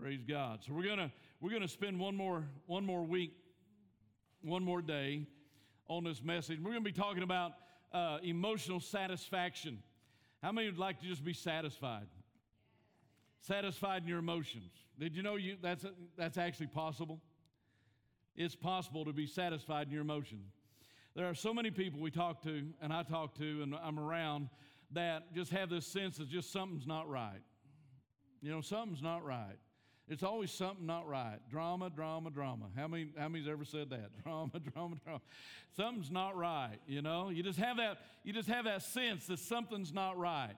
Praise God. So we're gonna we're gonna spend one more one more week, one more day on this message. We're gonna be talking about uh, emotional satisfaction. How many would like to just be satisfied? Satisfied in your emotions. Did you know you that's that's actually possible? It's possible to be satisfied in your emotion. There are so many people we talk to, and I talk to, and I'm around, that just have this sense that just something's not right. You know, something's not right. It's always something not right. Drama, drama, drama. How many how many's ever said that? Drama, drama, drama. Something's not right, you know? You just have that you just have that sense that something's not right.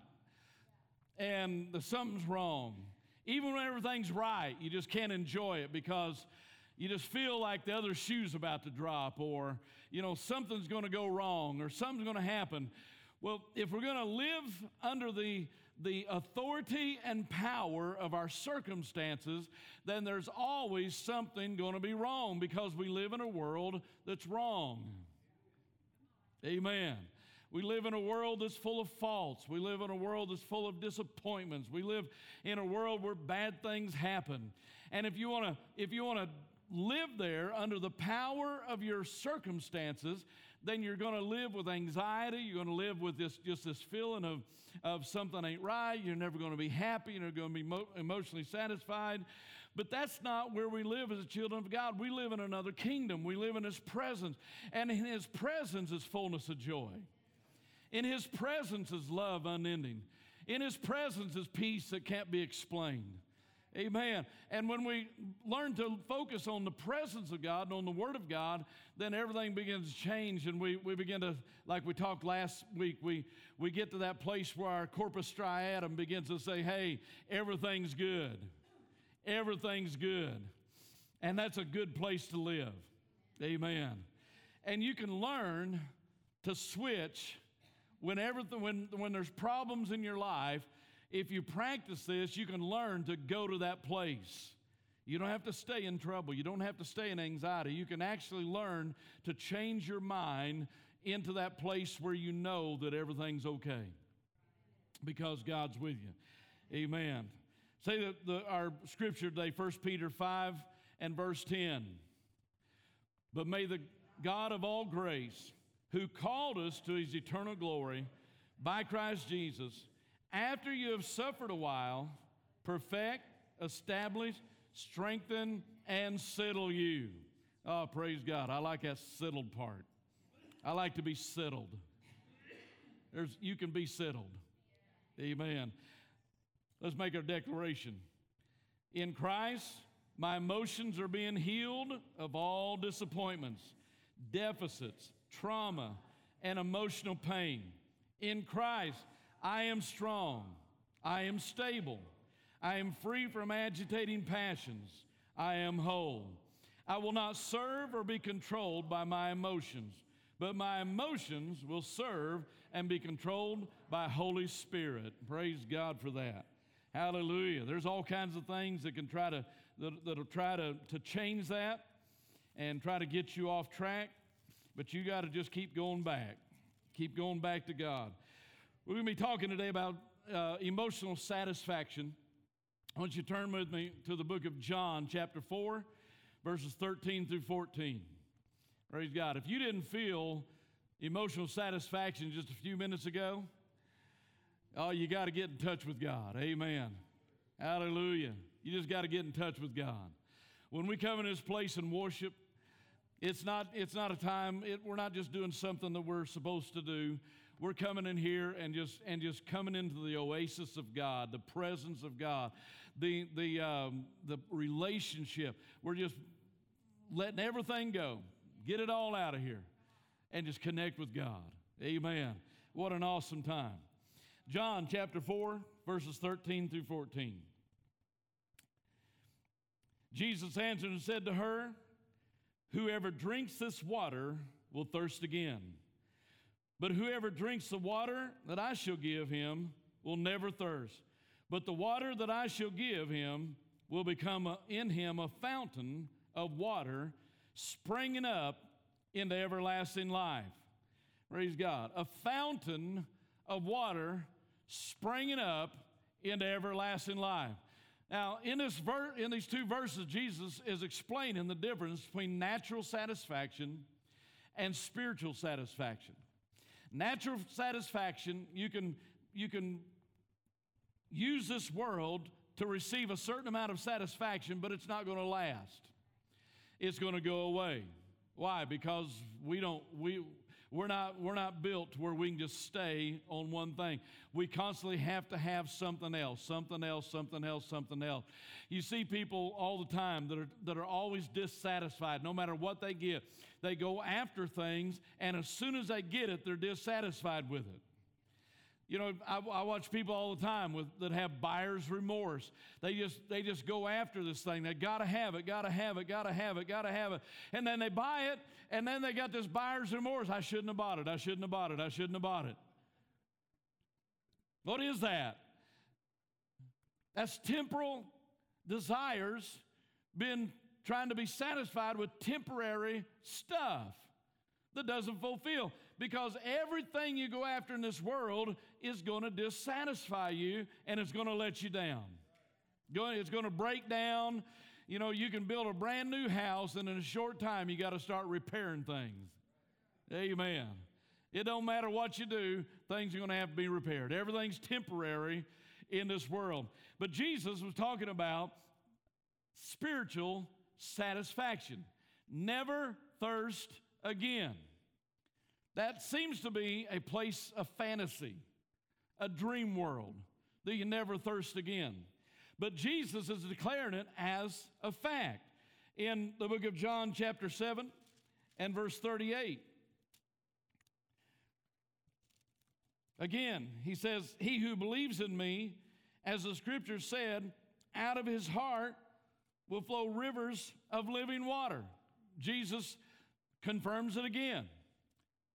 And the something's wrong. Even when everything's right, you just can't enjoy it because you just feel like the other shoe's about to drop or you know something's going to go wrong or something's going to happen well if we're going to live under the the authority and power of our circumstances then there's always something going to be wrong because we live in a world that's wrong amen we live in a world that's full of faults. We live in a world that's full of disappointments. We live in a world where bad things happen. And if you want to if you want to live there under the power of your circumstances, then you're going to live with anxiety. You're going to live with this just this feeling of, of something ain't right. You're never going to be happy. You're never going to be mo- emotionally satisfied. But that's not where we live as children of God. We live in another kingdom. We live in His presence. And in His presence is fullness of joy. In His presence is love unending. In His presence is peace that can't be explained. Amen. And when we learn to focus on the presence of God and on the Word of God, then everything begins to change. And we, we begin to, like we talked last week, we, we get to that place where our corpus striatum begins to say, hey, everything's good. Everything's good. And that's a good place to live. Amen. And you can learn to switch whenever, when, when there's problems in your life if you practice this, you can learn to go to that place. You don't have to stay in trouble. You don't have to stay in anxiety. You can actually learn to change your mind into that place where you know that everything's okay because God's with you. Amen. Say that the, our scripture today, 1 Peter 5 and verse 10. But may the God of all grace, who called us to his eternal glory by Christ Jesus, after you have suffered a while, perfect, establish, strengthen, and settle you. Oh, praise God. I like that settled part. I like to be settled. There's, you can be settled. Amen. Let's make our declaration. In Christ, my emotions are being healed of all disappointments, deficits, trauma, and emotional pain. In Christ, I am strong. I am stable. I am free from agitating passions. I am whole. I will not serve or be controlled by my emotions, but my emotions will serve and be controlled by Holy Spirit. Praise God for that. Hallelujah. There's all kinds of things that can try to that, that'll try to, to change that and try to get you off track, but you got to just keep going back. Keep going back to God. We're going to be talking today about uh, emotional satisfaction. I want you to turn with me to the book of John, chapter 4, verses 13 through 14. Praise God. If you didn't feel emotional satisfaction just a few minutes ago, oh, you got to get in touch with God. Amen. Hallelujah. You just got to get in touch with God. When we come in this place and worship, it's not, it's not a time, it, we're not just doing something that we're supposed to do we're coming in here and just and just coming into the oasis of God, the presence of God, the the um, the relationship. We're just letting everything go, get it all out of here, and just connect with God. Amen. What an awesome time. John chapter 4, verses 13 through 14. Jesus answered and said to her, Whoever drinks this water will thirst again. But whoever drinks the water that I shall give him will never thirst. But the water that I shall give him will become a, in him a fountain of water springing up into everlasting life. Praise God. A fountain of water springing up into everlasting life. Now, in, this ver- in these two verses, Jesus is explaining the difference between natural satisfaction and spiritual satisfaction. Natural satisfaction, you can, you can use this world to receive a certain amount of satisfaction, but it's not going to last. It's going to go away. Why? Because we don't, we, we're not, we're not built where we can just stay on one thing. We constantly have to have something else, something else, something else, something else. You see people all the time that are, that are always dissatisfied, no matter what they get. They go after things, and as soon as they get it, they're dissatisfied with it. You know, I, I, watch people all the time with, that have buyer's remorse. They just, they just go after this thing. They gotta have it, gotta have it, gotta have it, gotta have it. And then they buy it, and then they got this buyer's remorse. I shouldn't have bought it, I shouldn't have bought it, I shouldn't have bought it. What is that? That's temporal desires been trying to be satisfied with temporary stuff that doesn't fulfill because everything you go after in this world is going to dissatisfy you and it's going to let you down. It's going to break down. You know, you can build a brand new house, and in a short time, you got to start repairing things. Amen. It don't matter what you do, things are going to have to be repaired. Everything's temporary in this world. But Jesus was talking about spiritual satisfaction. Never thirst again. That seems to be a place of fantasy, a dream world that you never thirst again. But Jesus is declaring it as a fact. In the book of John, chapter 7, and verse 38. Again, he says, He who believes in me, as the scripture said, out of his heart will flow rivers of living water. Jesus confirms it again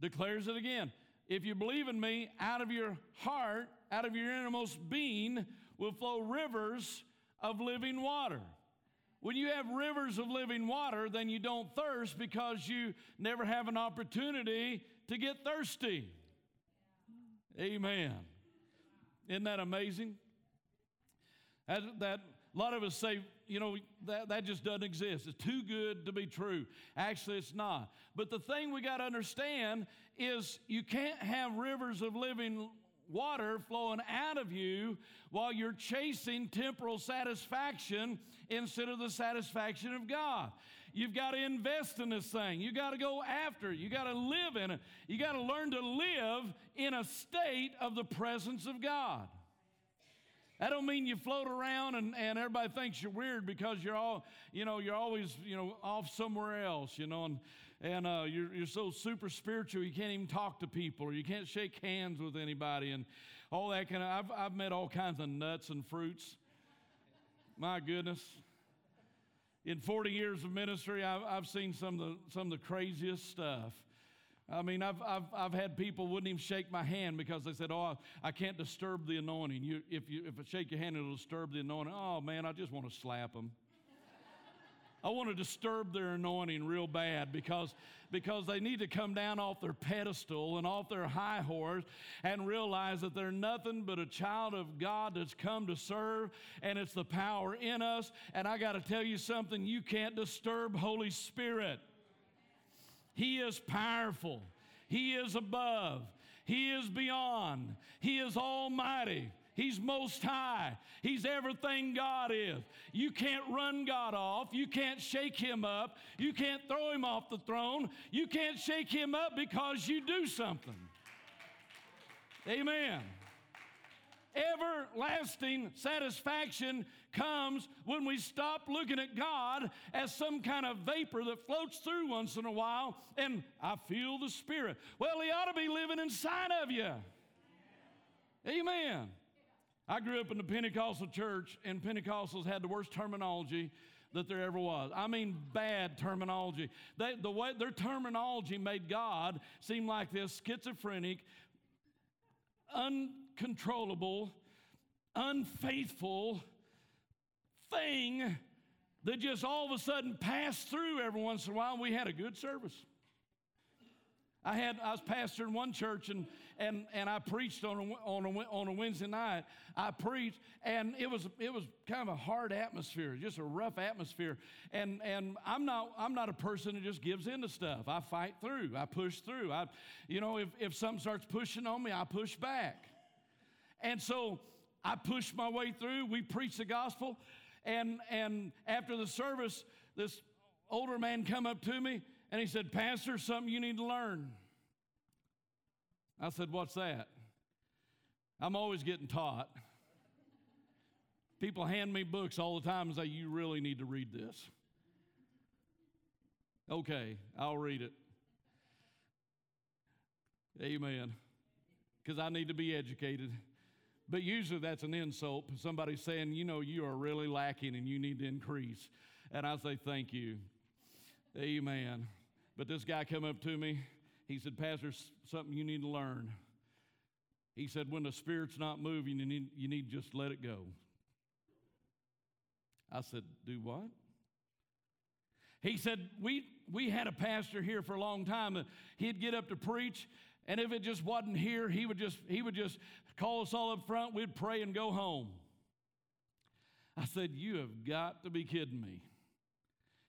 declares it again. If you believe in me, out of your heart, out of your innermost being, will flow rivers of living water. When you have rivers of living water, then you don't thirst because you never have an opportunity to get thirsty. Amen. Isn't that amazing? That, that a lot of us say, you know, that, that just doesn't exist. It's too good to be true. Actually, it's not. But the thing we got to understand is you can't have rivers of living water flowing out of you while you're chasing temporal satisfaction instead of the satisfaction of God. You've got to invest in this thing. You got to go after it. You got to live in it. You got to learn to live in a state of the presence of God. That don't mean you float around and, and everybody thinks you're weird because you're all, you know, you're always, you know, off somewhere else, you know, and, and uh, you're, you're so super spiritual you can't even talk to people or you can't shake hands with anybody and all that kind of, I've, I've met all kinds of nuts and fruits. My goodness. In 40 years of ministry, I've, I've seen some of, the, some of the craziest stuff. I mean, I've, I've, I've had people wouldn't even shake my hand because they said, Oh, I, can't disturb the anointing. You, if, you, if I shake your hand, it'll disturb the anointing. Oh, man, I just want to slap them. I want to disturb their anointing real bad because, because they need to come down off their pedestal and off their high horse and realize that they're nothing but a child of God that's come to serve, and it's the power in us. And I got to tell you something you can't disturb Holy Spirit. He is powerful. He is above. He is beyond. He is almighty. He's most high. He's everything God is. You can't run God off. You can't shake him up. You can't throw him off the throne. You can't shake him up because you do something. Amen. Everlasting satisfaction comes when we stop looking at God as some kind of vapor that floats through once in a while and I feel the Spirit. Well, He ought to be living inside of you. Amen. I grew up in the Pentecostal church, and Pentecostals had the worst terminology that there ever was. I mean, bad terminology. They, the way their terminology made God seem like this schizophrenic, uncontrollable, unfaithful thing that just all of a sudden passed through every once in a while. We had a good service. I had I was pastoring one church and and and I preached on a, on a, on a Wednesday night. I preached and it was it was kind of a hard atmosphere, just a rough atmosphere. And and I'm not I'm not a person who just gives into stuff. I fight through. I push through. I you know if if something starts pushing on me, I push back. And so I pushed my way through. We preached the gospel, and and after the service, this older man come up to me and he said, Pastor, something you need to learn. I said, What's that? I'm always getting taught. People hand me books all the time and say, You really need to read this. Okay, I'll read it. Amen. Because I need to be educated. But usually that's an insult. Somebody saying, You know, you are really lacking and you need to increase. And I say, Thank you. Amen. But this guy come up to me. He said, Pastor, something you need to learn. He said, when the Spirit's not moving, you need, you need just let it go. I said, Do what? He said, we, we had a pastor here for a long time. He'd get up to preach, and if it just wasn't here, he would just, he would just call us all up front. We'd pray and go home. I said, You have got to be kidding me.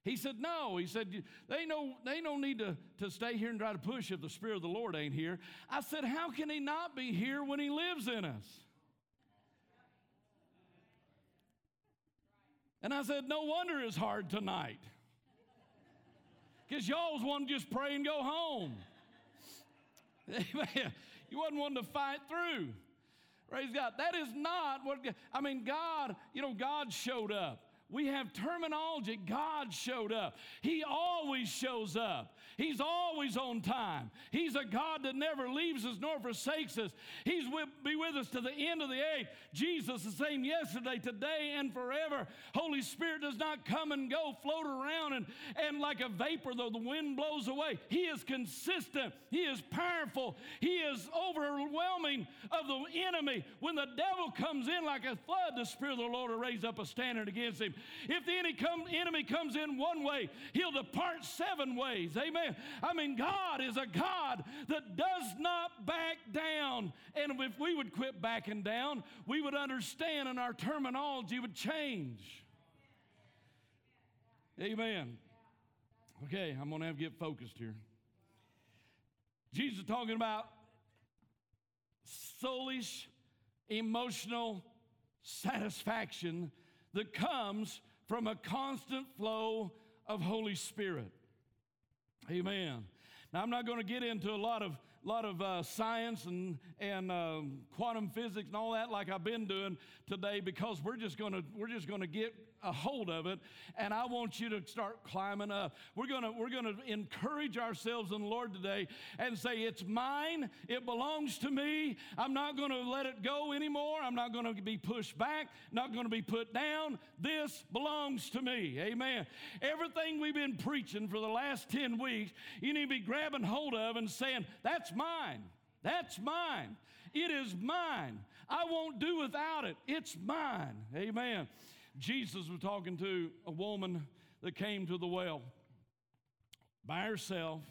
He said, No. He said, They no, they no need to, to stay here and try to push if the Spirit of the Lord ain't here. I said, How can He not be here when He lives in us? And I said, No wonder it's hard tonight. Because y'all's want to just pray and go home. You wasn't wanting to fight through. Praise God. That is not what, I mean, God, you know, God showed up. We have terminology. God showed up. He always shows up. He's always on time. He's a God that never leaves us nor forsakes us. He's with, be with us to the end of the age. Jesus the same yesterday, today, and forever. Holy Spirit does not come and go, float around, and, and like a vapor, though the wind blows away. He is consistent. He is powerful. He is overwhelming of the enemy. When the devil comes in like a flood, the Spirit of the Lord will raise up a standard against him. If the enemy comes in one way, he'll depart seven ways. Amen. I mean, God is a God that does not back down. And if we would quit backing down, we would understand and our terminology would change. Amen. Okay, I'm going to have to get focused here. Jesus is talking about soulish, emotional satisfaction that comes from a constant flow of Holy Spirit. Amen. Now, I'm not going to get into a lot of lot of uh, science and, and um, quantum physics and all that like I've been doing today because we're just going to we're just going to get a hold of it and I want you to start climbing up. We're to we're to encourage ourselves in the Lord today and say it's mine, it belongs to me. I'm not to let it go anymore. I'm not to be pushed back, not to be put down. This belongs to me. Amen. Everything we've been preaching for the last 10 weeks, you need to be grabbing hold of and saying that's mine. That's mine. It is mine. I won't do without it. It's mine. Amen. Jesus was talking to a woman that came to the well by herself.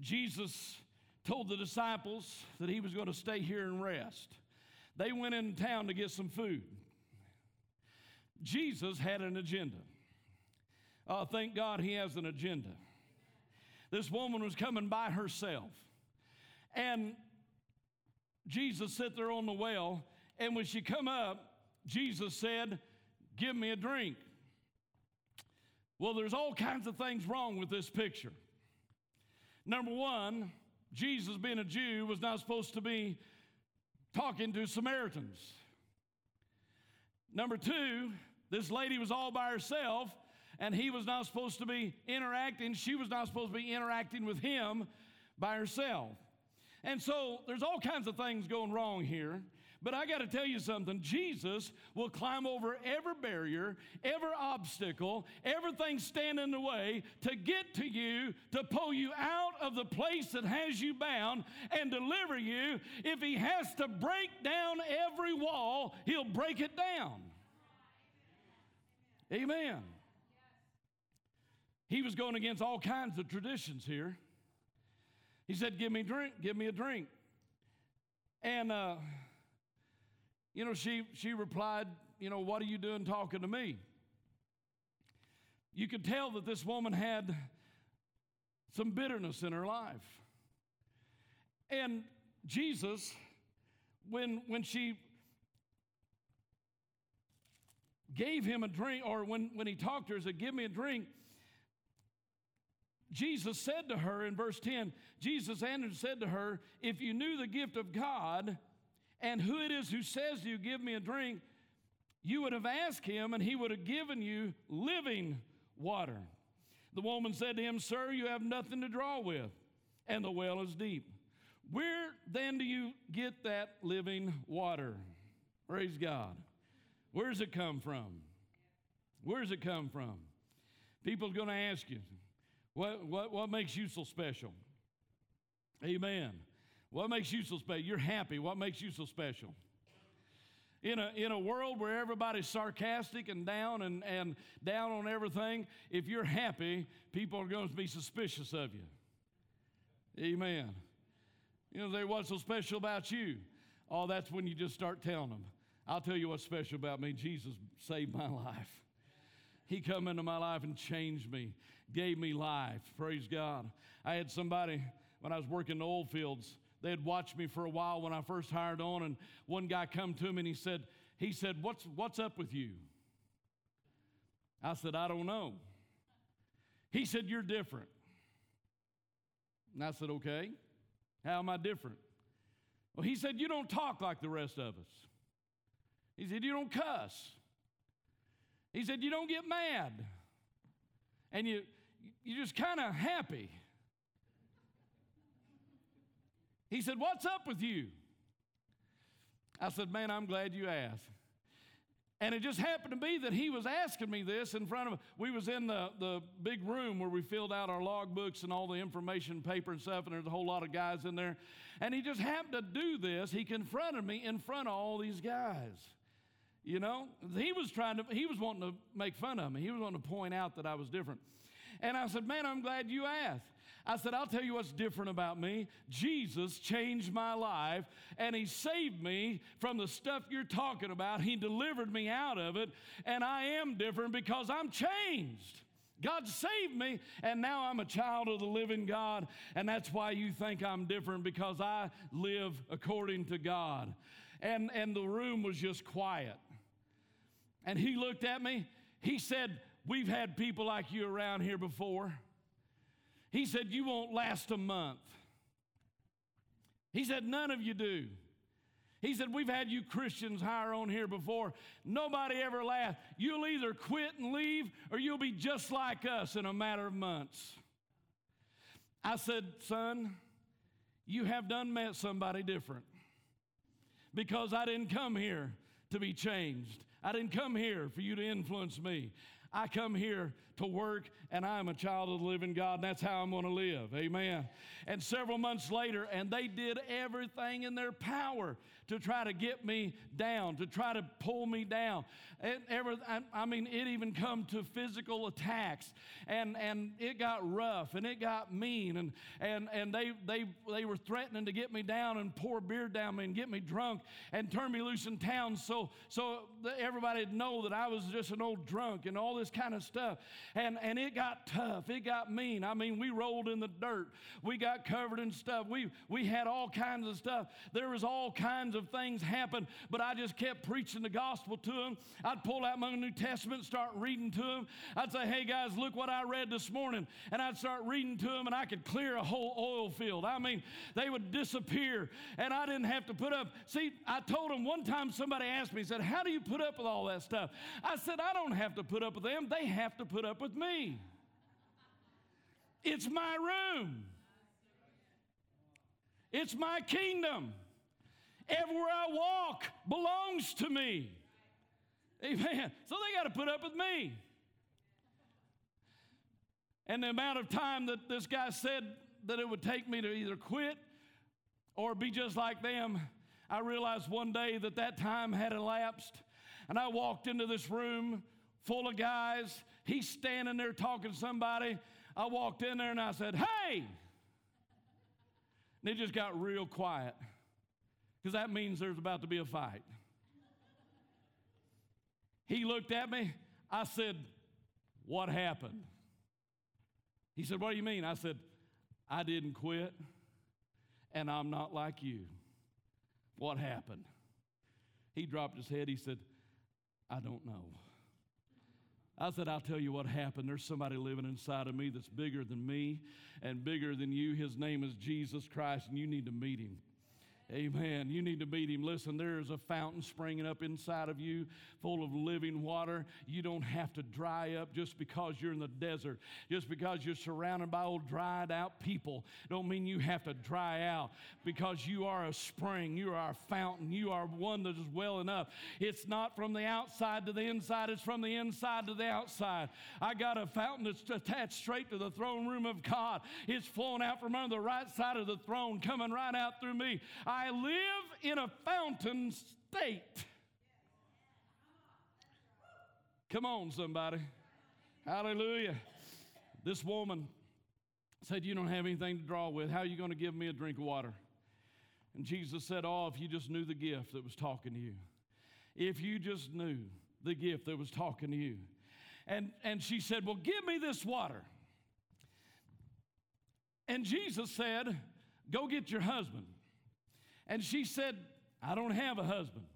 Jesus told the disciples that he was going to stay here and rest. They went in town to get some food. Jesus had an agenda. Uh, thank God he has an agenda. This woman was coming by herself. And Jesus sat there on the well, and when she come up, Jesus said, Give me a drink. Well, there's all kinds of things wrong with this picture. Number one, Jesus, being a Jew, was not supposed to be talking to Samaritans. Number two, this lady was all by herself, and he was not supposed to be interacting, she was not supposed to be interacting with him by herself. And so there's all kinds of things going wrong here. But I got to tell you something Jesus will climb over every barrier, every obstacle, everything standing in the way to get to you, to pull you out of the place that has you bound and deliver you. If He has to break down every wall, He'll break it down. Amen. He was going against all kinds of traditions here. He said, Give me drink, give me a drink. And uh, you know, she she replied, you know, what are you doing talking to me? You could tell that this woman had some bitterness in her life. And Jesus, when when she gave him a drink, or when, when he talked to her, said, Give me a drink. Jesus said to her in verse 10, Jesus answered and said to her, If you knew the gift of God and who it is who says to you, Give me a drink, you would have asked him and he would have given you living water. The woman said to him, Sir, you have nothing to draw with, and the well is deep. Where then do you get that living water? Praise God. Where does it come from? Where does it come from? People are going to ask you, what, what, what makes you so special? Amen. What makes you so special? You're happy. What makes you so special? In a, in a world where everybody's sarcastic and down and, and down on everything, if you're happy, people are going to be suspicious of you. Amen. You know, they what's so special about you? Oh, that's when you just start telling them. I'll tell you what's special about me. Jesus saved my life. He come into my life and changed me, gave me life. Praise God. I had somebody when I was working the oil fields. They had watched me for a while when I first hired on, and one guy come to me and he said, he said, What's what's up with you? I said, I don't know. He said, You're different. And I said, Okay. How am I different? Well, he said, You don't talk like the rest of us. He said, You don't cuss. He said, You don't get mad. And you, you're just kind of happy. He said, What's up with you? I said, Man, I'm glad you asked. And it just happened to be that he was asking me this in front of we was in the, the big room where we filled out our log books and all the information paper and stuff, and there's a whole lot of guys in there. And he just happened to do this. He confronted me in front of all these guys. You know, he was trying to, he was wanting to make fun of me. He was wanting to point out that I was different. And I said, Man, I'm glad you asked. I said, I'll tell you what's different about me. Jesus changed my life and He saved me from the stuff you're talking about. He delivered me out of it, and I am different because I'm changed. God saved me, and now I'm a child of the living God, and that's why you think I'm different because I live according to God. And, and the room was just quiet. And he looked at me. He said, We've had people like you around here before. He said, You won't last a month. He said, None of you do. He said, We've had you Christians hire on here before. Nobody ever laughed. You'll either quit and leave or you'll be just like us in a matter of months. I said, Son, you have done met somebody different because I didn't come here to be changed. I didn't come here for you to influence me. I come here to work and I'm a child of the living God and that's how I'm going to live. Amen. And several months later, and they did everything in their power to try to get me down, to try to pull me down. And ever, I mean, it even come to physical attacks, and and it got rough and it got mean, and and and they they they were threatening to get me down and pour beer down me and get me drunk and turn me loose in town, so so everybody'd know that I was just an old drunk and all this kind of stuff. And and it got tough, it got mean. I mean, we rolled in the dirt, we got covered in stuff, we we had all kinds of stuff. There was all kinds of things happen, but I just kept preaching the gospel to them. I'd pull out my New Testament, start reading to them. I'd say, hey guys, look what I read this morning. And I'd start reading to them, and I could clear a whole oil field. I mean, they would disappear, and I didn't have to put up. See, I told them one time somebody asked me, said, How do you put up with all that stuff? I said, I don't have to put up with them, they have to put up with me. It's my room. It's my kingdom. Everywhere I walk belongs to me. Amen. So they got to put up with me. And the amount of time that this guy said that it would take me to either quit or be just like them, I realized one day that that time had elapsed. And I walked into this room full of guys. He's standing there talking to somebody. I walked in there and I said, Hey! And it just got real quiet because that means there's about to be a fight. He looked at me. I said, What happened? He said, What do you mean? I said, I didn't quit, and I'm not like you. What happened? He dropped his head. He said, I don't know. I said, I'll tell you what happened. There's somebody living inside of me that's bigger than me and bigger than you. His name is Jesus Christ, and you need to meet him. Amen. You need to meet him. Listen, there is a fountain springing up inside of you full of living water. You don't have to dry up just because you're in the desert. Just because you're surrounded by old dried out people don't mean you have to dry out because you are a spring. You are a fountain. You are one that is welling up. It's not from the outside to the inside, it's from the inside to the outside. I got a fountain that's attached straight to the throne room of God. It's flowing out from under the right side of the throne, coming right out through me. I live in a fountain state. Come on, somebody. Hallelujah. This woman said, You don't have anything to draw with. How are you going to give me a drink of water? And Jesus said, Oh, if you just knew the gift that was talking to you. If you just knew the gift that was talking to you. And, and she said, Well, give me this water. And Jesus said, Go get your husband. And she said, I don't have a husband.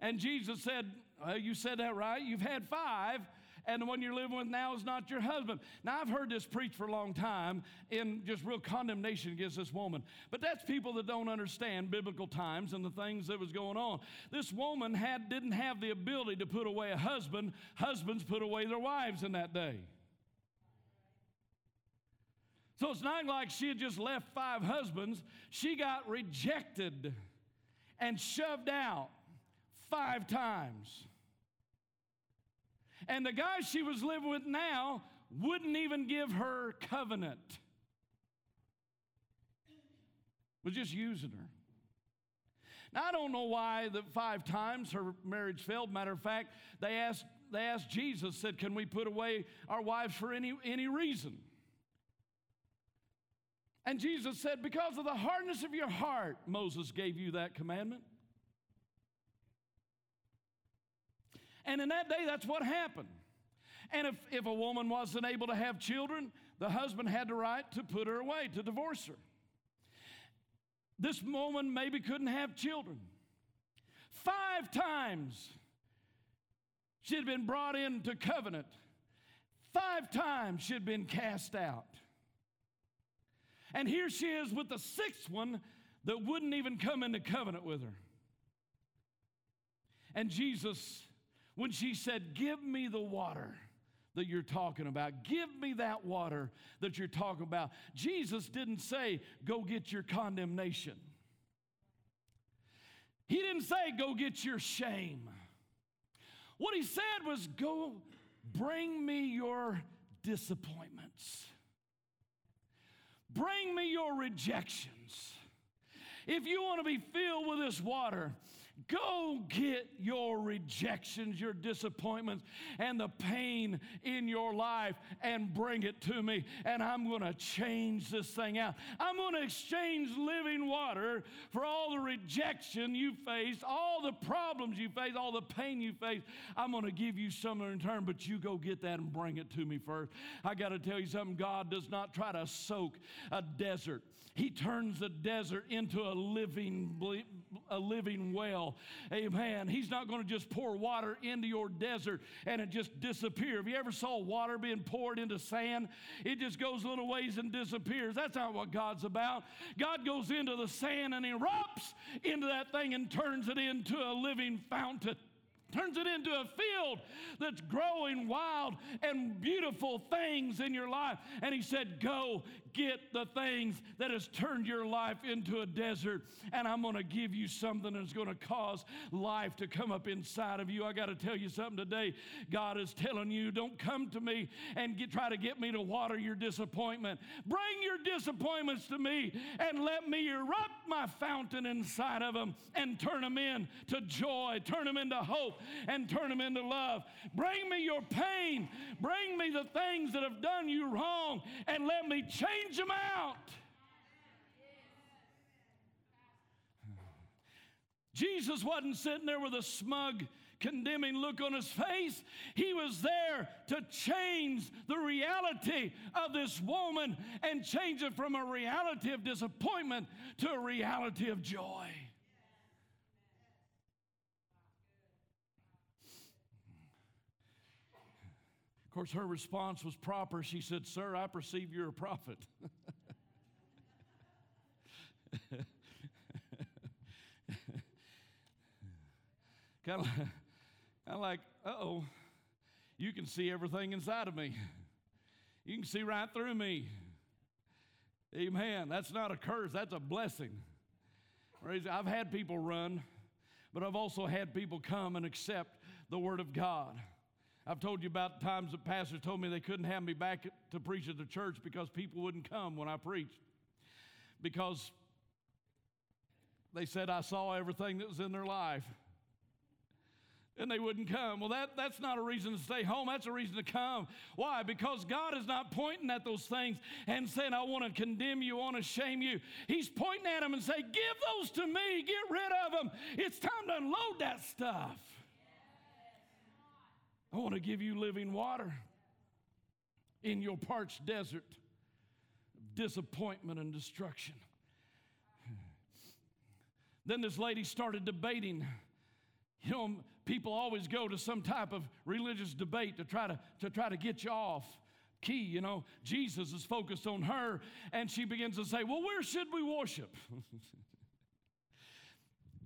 And Jesus said, well, You said that right. You've had five, and the one you're living with now is not your husband. Now, I've heard this preached for a long time in just real condemnation against this woman. But that's people that don't understand biblical times and the things that was going on. This woman had, didn't have the ability to put away a husband. Husbands put away their wives in that day. So it's not like she had just left five husbands. She got rejected and shoved out five times. And the guy she was living with now wouldn't even give her covenant, was just using her. Now, I don't know why the five times her marriage failed. Matter of fact, they asked, they asked Jesus, said, Can we put away our wives for any, any reason? And Jesus said, Because of the hardness of your heart, Moses gave you that commandment. And in that day, that's what happened. And if, if a woman wasn't able to have children, the husband had the right to put her away, to divorce her. This woman maybe couldn't have children. Five times she had been brought into covenant, five times she had been cast out. And here she is with the sixth one that wouldn't even come into covenant with her. And Jesus, when she said, Give me the water that you're talking about, give me that water that you're talking about, Jesus didn't say, Go get your condemnation. He didn't say, Go get your shame. What he said was, Go bring me your disappointments. Bring me your rejections. If you want to be filled with this water, Go get your rejections, your disappointments, and the pain in your life and bring it to me. And I'm going to change this thing out. I'm going to exchange living water for all the rejection you face, all the problems you face, all the pain you face. I'm going to give you some in return, but you go get that and bring it to me first. I got to tell you something God does not try to soak a desert, He turns the desert into a living, a living well. Amen. He's not going to just pour water into your desert and it just disappear. Have you ever saw water being poured into sand? It just goes a little ways and disappears. That's not what God's about. God goes into the sand and erupts into that thing and turns it into a living fountain turns it into a field that's growing wild and beautiful things in your life. And he said, Go get the things that has turned your life into a desert, and I'm going to give you something that's going to cause life to come up inside of you. I got to tell you something today. God is telling you, don't come to me and get, try to get me to water your disappointment. Bring your disappointments to me and let me erupt my fountain inside of them and turn them into joy, turn them into hope, and turn them into love. Bring me your pain. Bring me the things that have done you wrong and let me change change them out. Jesus wasn't sitting there with a smug, condemning look on his face. He was there to change the reality of this woman and change it from a reality of disappointment to a reality of joy. Of course, her response was proper. She said, Sir, I perceive you're a prophet. kind of of like, oh, you can see everything inside of me. You can see right through me. Amen. That's not a curse, that's a blessing. I've had people run, but I've also had people come and accept the Word of God. I've told you about times that pastors told me they couldn't have me back to preach at the church because people wouldn't come when I preached. Because they said I saw everything that was in their life. And they wouldn't come. Well, that, that's not a reason to stay home. That's a reason to come. Why? Because God is not pointing at those things and saying, I want to condemn you, I want to shame you. He's pointing at them and saying, Give those to me, get rid of them. It's time to unload that stuff. I want to give you living water in your parched desert of disappointment and destruction. Then this lady started debating. You know, people always go to some type of religious debate to try to, to try to get you off key. You know, Jesus is focused on her, and she begins to say, Well, where should we worship?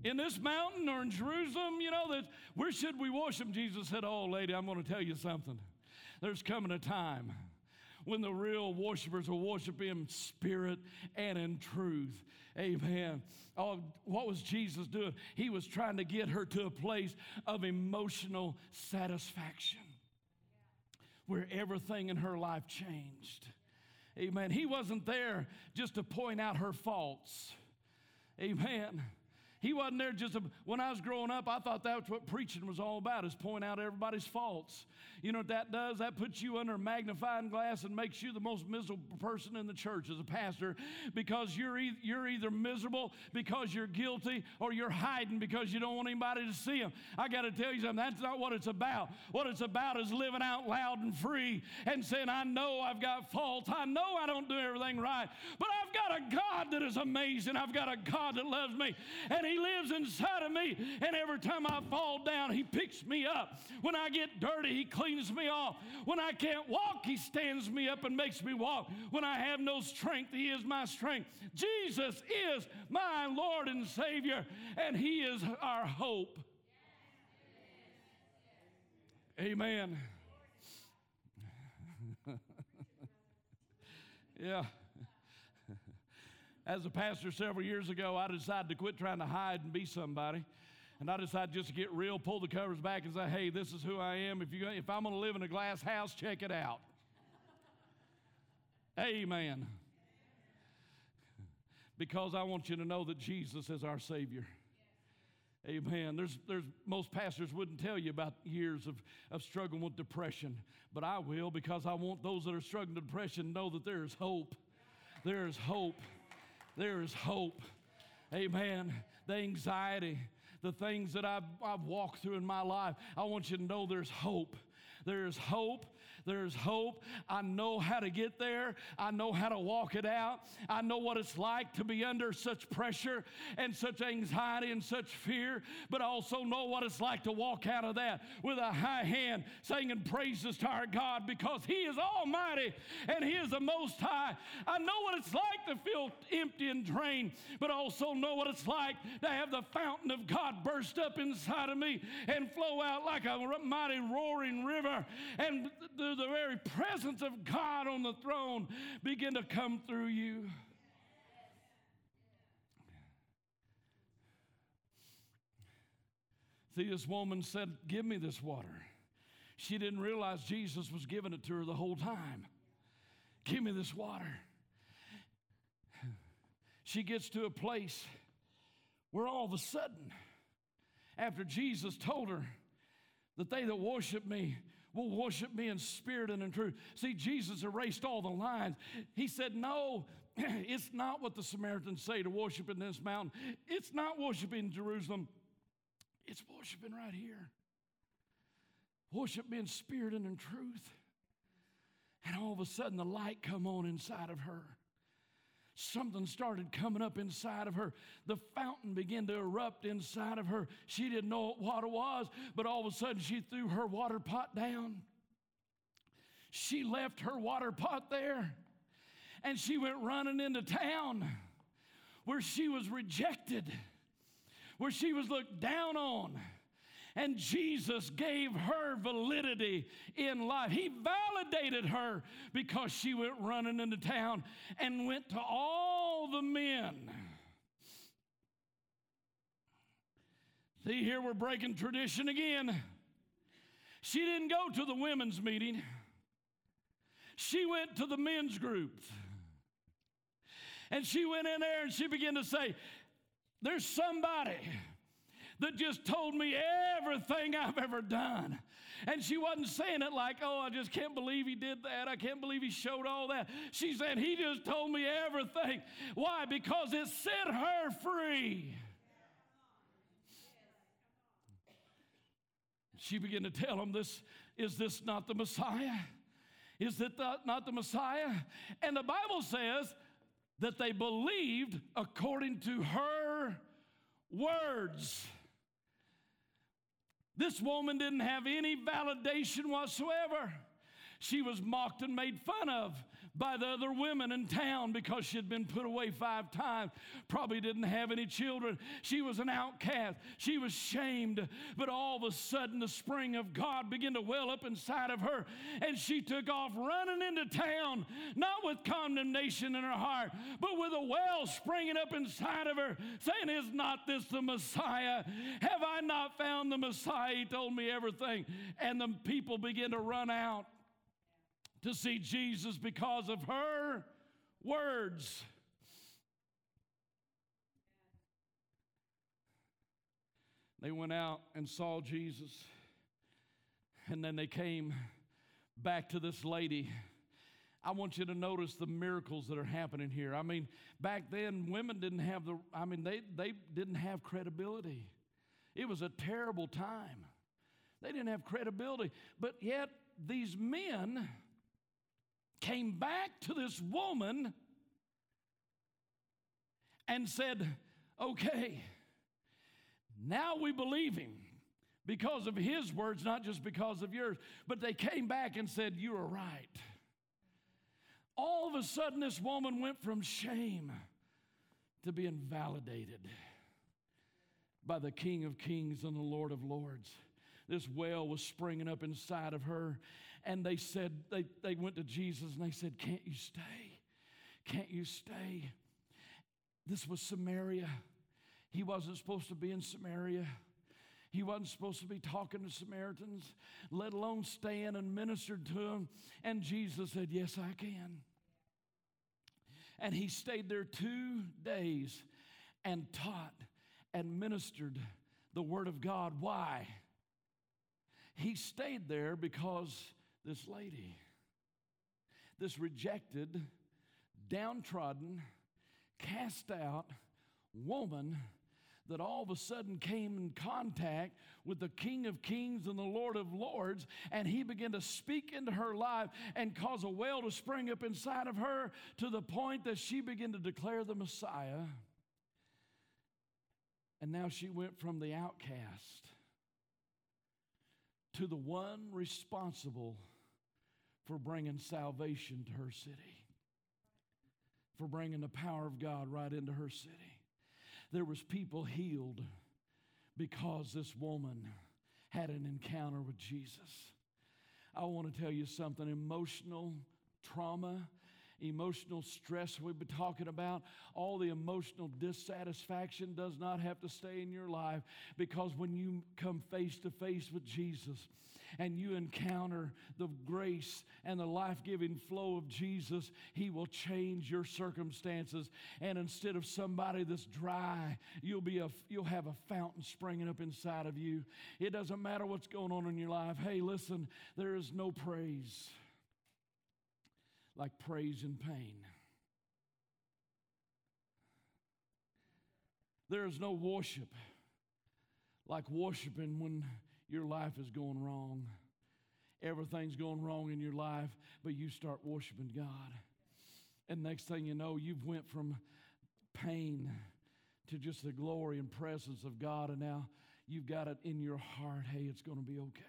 in this mountain or in Jerusalem, you know, that where should we worship? Jesus said, Oh, lady, I'm going to tell you something. There's coming a time when the real worshipers will worship in spirit and in truth. Amen. Oh, what was Jesus doing? He was trying to get her to a place of emotional satisfaction where everything in her life changed. Amen. He wasn't there just to point out her faults. Amen. He wasn't there just, a, when I was growing up, I thought that's what preaching was all about, is point out everybody's faults. You know what that does? That puts you under a magnifying glass and makes you the most miserable person in the church as a pastor because you're, e- you're either miserable because you're guilty or you're hiding because you don't want anybody to see them. I got to tell you something, that's not what it's about. What it's about is living out loud and free and saying, I know I've got faults. I know I don't do everything right, but I've got a God that is amazing. I've got a God that loves me, and He lives inside of me. And every time I fall down, He picks me up. When I get dirty, He cleans me off. When I can't walk, He stands me up and makes me walk. When I have no strength, He is my strength. Jesus is my Lord and Savior, and He is our hope. Amen. yeah. As a pastor several years ago, I decided to quit trying to hide and be somebody. And I decided just to get real, pull the covers back, and say, hey, this is who I am. If, you, if I'm going to live in a glass house, check it out. Amen. Because I want you to know that Jesus is our Savior. Amen. There's, there's, most pastors wouldn't tell you about years of, of struggling with depression, but I will because I want those that are struggling with depression to know that there is hope. There is hope. There is hope. Amen. The anxiety, the things that I've, I've walked through in my life, I want you to know there's hope. There's hope there's hope. I know how to get there. I know how to walk it out. I know what it's like to be under such pressure and such anxiety and such fear, but I also know what it's like to walk out of that with a high hand, singing praises to our God because He is almighty and He is the most high. I know what it's like to feel empty and drained, but I also know what it's like to have the fountain of God burst up inside of me and flow out like a mighty roaring river. And the the very presence of God on the throne begin to come through you. See, this woman said, Give me this water. She didn't realize Jesus was giving it to her the whole time. Give me this water. She gets to a place where all of a sudden, after Jesus told her that they that worship me will worship me in spirit and in truth. See, Jesus erased all the lines. He said, No, it's not what the Samaritans say to worship in this mountain. It's not worshiping Jerusalem. It's worshiping right here. Worship me in spirit and in truth. And all of a sudden, the light come on inside of her. Something started coming up inside of her. The fountain began to erupt inside of her. She didn't know what it was, but all of a sudden, she threw her water pot down. She left her water pot there and she went running into town where she was rejected, where she was looked down on. And Jesus gave her validity in life. He validated her because she went running into town and went to all the men. See, here we're breaking tradition again. She didn't go to the women's meeting, she went to the men's group. And she went in there and she began to say, There's somebody that just told me everything I've ever done. And she wasn't saying it like, oh, I just can't believe he did that. I can't believe he showed all that. She said, he just told me everything. Why? Because it set her free. She began to tell him, this, is this not the Messiah? Is it not the Messiah? And the Bible says that they believed according to her words. This woman didn't have any validation whatsoever. She was mocked and made fun of by the other women in town because she had been put away five times, probably didn't have any children. She was an outcast. She was shamed. But all of a sudden, the spring of God began to well up inside of her, and she took off running into town, not with condemnation in her heart, but with a well springing up inside of her, saying, Is not this the Messiah? Have I not found the Messiah? He told me everything. And the people began to run out to see Jesus because of her words. They went out and saw Jesus, and then they came back to this lady. I want you to notice the miracles that are happening here. I mean, back then, women didn't have the, I mean, they, they didn't have credibility. It was a terrible time. They didn't have credibility. But yet, these men came back to this woman and said, Okay, now we believe him because of his words, not just because of yours. But they came back and said, You are right. All of a sudden, this woman went from shame to being validated by the King of Kings and the Lord of Lords. This well was springing up inside of her, and they said, they, they went to Jesus and they said, Can't you stay? Can't you stay? This was Samaria. He wasn't supposed to be in Samaria. He wasn't supposed to be talking to Samaritans, let alone stand and ministered to them. And Jesus said, Yes, I can. And he stayed there two days and taught and ministered the Word of God. Why? He stayed there because this lady, this rejected, downtrodden, cast out woman that all of a sudden came in contact with the King of Kings and the Lord of Lords, and he began to speak into her life and cause a well to spring up inside of her to the point that she began to declare the Messiah. And now she went from the outcast to the one responsible for bringing salvation to her city, for bringing the power of God right into her city. There was people healed because this woman had an encounter with Jesus. I want to tell you something emotional trauma emotional stress we've been talking about, all the emotional dissatisfaction does not have to stay in your life because when you come face to face with Jesus, and you encounter the grace and the life giving flow of Jesus, He will change your circumstances. And instead of somebody that's dry, you'll, be a, you'll have a fountain springing up inside of you. It doesn't matter what's going on in your life. Hey, listen, there is no praise like praise and pain. There is no worship like worshiping when your life is going wrong. Everything's going wrong in your life, but you start worshiping God. And next thing you know, you've went from pain to just the glory and presence of God, and now you've got it in your heart. Hey, it's going to be okay.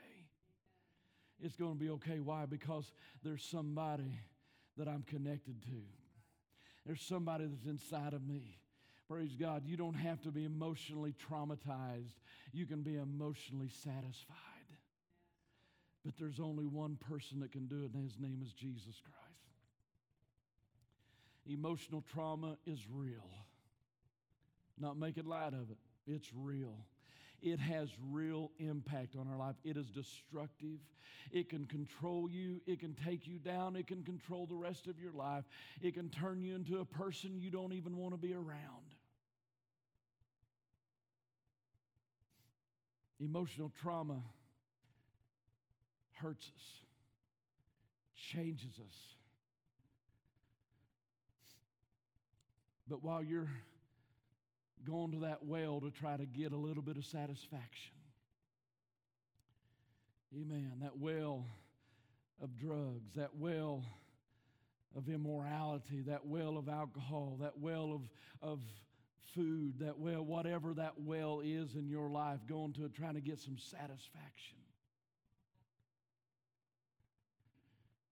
It's going to be okay. Why? Because there's somebody that I'm connected to, there's somebody that's inside of me. Praise God. You don't have to be emotionally traumatized, you can be emotionally satisfied. But there's only one person that can do it, and his name is Jesus Christ. Emotional trauma is real. Not making light of it, it's real. It has real impact on our life. It is destructive. It can control you. It can take you down. It can control the rest of your life. It can turn you into a person you don't even want to be around. Emotional trauma hurts us, changes us. But while you're going to that well to try to get a little bit of satisfaction, amen, that well of drugs, that well of immorality, that well of alcohol, that well of, of food, that well, whatever that well is in your life, going to it, trying to get some satisfaction.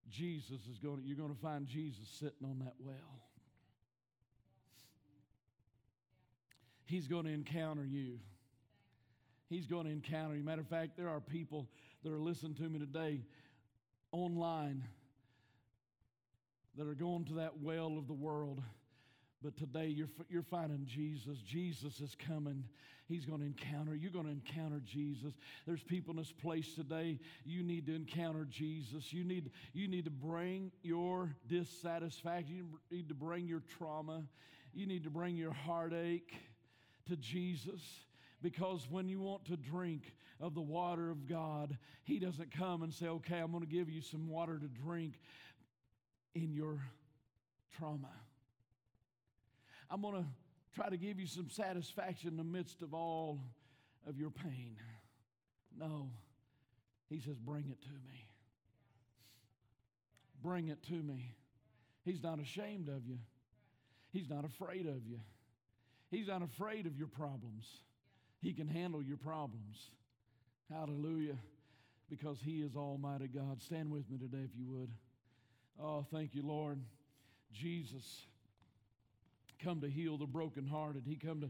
Jesus is going to, you're going to find Jesus sitting on that well. He's going to encounter you. He's going to encounter you. Matter of fact, there are people that are listening to me today online that are going to that well of the world but today you're, you're finding Jesus. Jesus is coming. He's going to encounter. You're going to encounter Jesus. There's people in this place today. You need to encounter Jesus. You need, you need to bring your dissatisfaction. You need to bring your trauma. You need to bring your heartache to Jesus. Because when you want to drink of the water of God, He doesn't come and say, Okay, I'm going to give you some water to drink in your trauma. I'm going to try to give you some satisfaction in the midst of all of your pain. No. He says, Bring it to me. Bring it to me. He's not ashamed of you, He's not afraid of you. He's not afraid of your problems. He can handle your problems. Hallelujah. Because He is Almighty God. Stand with me today if you would. Oh, thank you, Lord. Jesus come to heal the brokenhearted. He come to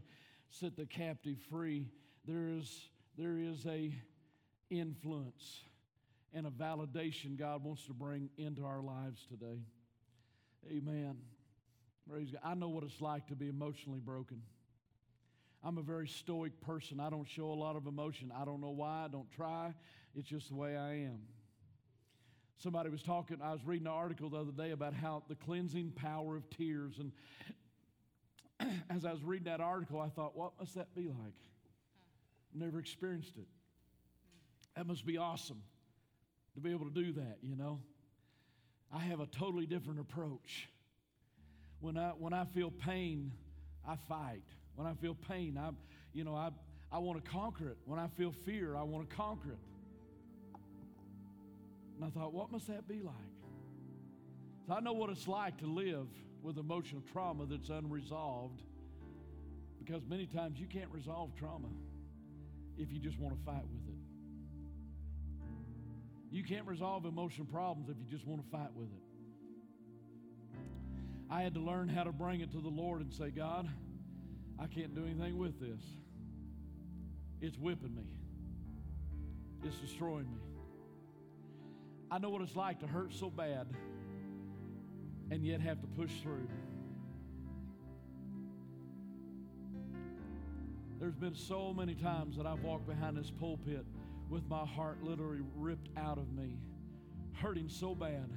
set the captive free. There is, there is a influence and a validation God wants to bring into our lives today. Amen. Praise God. I know what it's like to be emotionally broken. I'm a very stoic person. I don't show a lot of emotion. I don't know why. I don't try. It's just the way I am. Somebody was talking, I was reading an article the other day about how the cleansing power of tears. And as I was reading that article, I thought, what must that be like? Never experienced it. That must be awesome to be able to do that, you know. I have a totally different approach. When I when I feel pain, I fight. When I feel pain, I you know, I I want to conquer it. When I feel fear, I want to conquer it. And I thought, what must that be like? So I know what it's like to live with emotional trauma that's unresolved because many times you can't resolve trauma if you just want to fight with it. You can't resolve emotional problems if you just want to fight with it. I had to learn how to bring it to the Lord and say, God, I can't do anything with this. It's whipping me, it's destroying me. I know what it's like to hurt so bad and yet have to push through. There's been so many times that I've walked behind this pulpit with my heart literally ripped out of me, hurting so bad,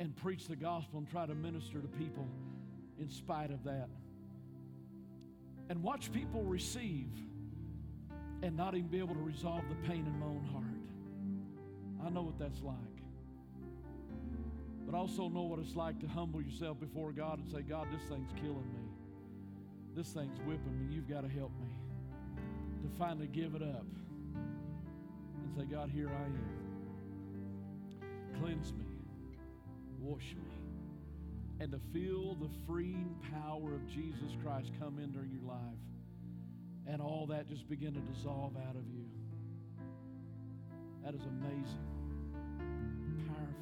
and preach the gospel and try to minister to people in spite of that. And watch people receive and not even be able to resolve the pain in my own heart. I know what that's like but also know what it's like to humble yourself before God and say, God, this thing's killing me. this thing's whipping me. You've got to help me to finally give it up and say, God, here I am. Cleanse me, wash me, and to feel the freeing power of Jesus Christ come into your life and all that just begin to dissolve out of you. That is amazing. Powerful.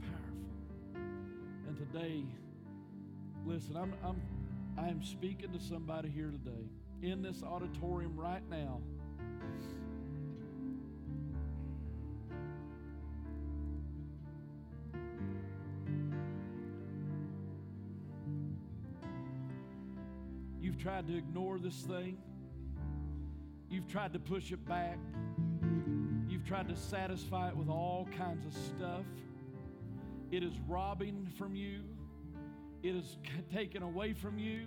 Powerful. And today, listen, I'm, I'm, I am speaking to somebody here today in this auditorium right now. You've tried to ignore this thing. You've tried to push it back. You've tried to satisfy it with all kinds of stuff. It is robbing from you. It is taken away from you.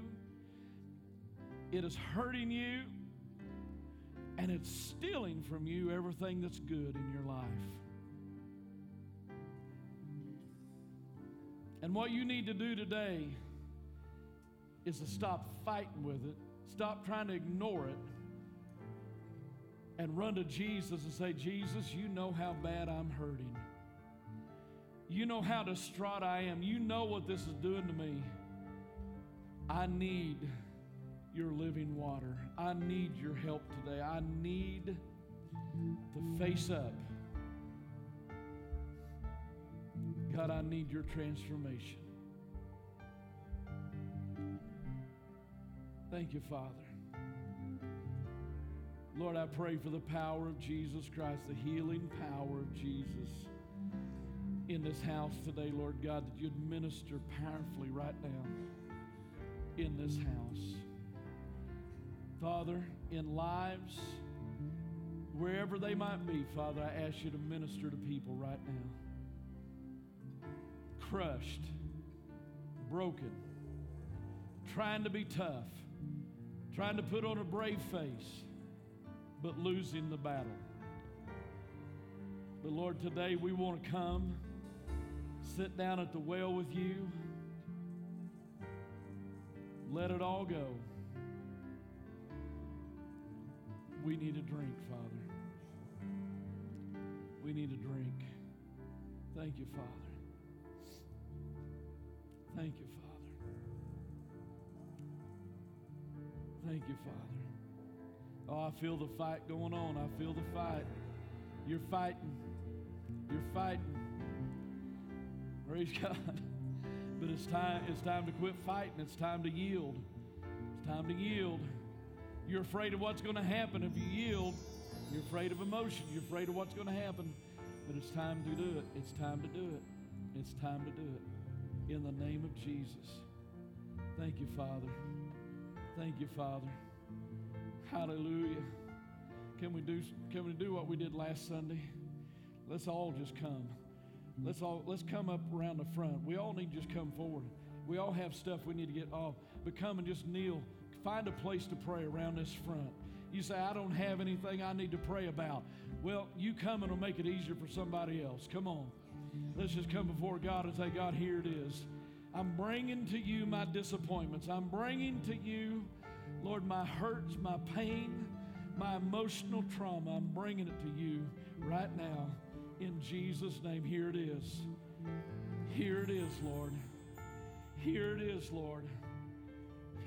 It is hurting you. And it's stealing from you everything that's good in your life. And what you need to do today is to stop fighting with it, stop trying to ignore it, and run to Jesus and say, Jesus, you know how bad I'm hurting. You know how distraught I am. You know what this is doing to me. I need your living water. I need your help today. I need to face up. God, I need your transformation. Thank you, Father. Lord, I pray for the power of Jesus Christ, the healing power of Jesus in this house today, Lord God, that you'd minister powerfully right now in this house. Father, in lives, wherever they might be, Father, I ask you to minister to people right now. Crushed, broken, trying to be tough, trying to put on a brave face, but losing the battle. But Lord, today we want to come, sit down at the well with you, let it all go. We need a drink, Father. We need a drink. Thank you, Father. Thank you, Father. Thank you, Father. Oh, I feel the fight going on. I feel the fight. You're fighting. You're fighting. Praise God. But it's time, it's time to quit fighting. It's time to yield. It's time to yield. You're afraid of what's going to happen if you yield. You're afraid of emotion. You're afraid of what's going to happen. But it's time to do it. It's time to do it. It's time to do it. In the name of Jesus. Thank you, Father. Thank you, Father. Hallelujah. Can we do can we do what we did last Sunday? Let's all just come. Let's all let's come up around the front. We all need to just come forward. We all have stuff we need to get off. But come and just kneel. Find a place to pray around this front. You say, I don't have anything I need to pray about. Well, you come and it'll make it easier for somebody else. Come on. Let's just come before God and say, God, here it is. I'm bringing to you my disappointments. I'm bringing to you, Lord, my hurts, my pain, my emotional trauma. I'm bringing it to you right now. In Jesus' name, here it is. Here it is, Lord. Here it is, Lord.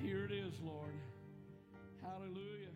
Here it is, Lord. Hallelujah.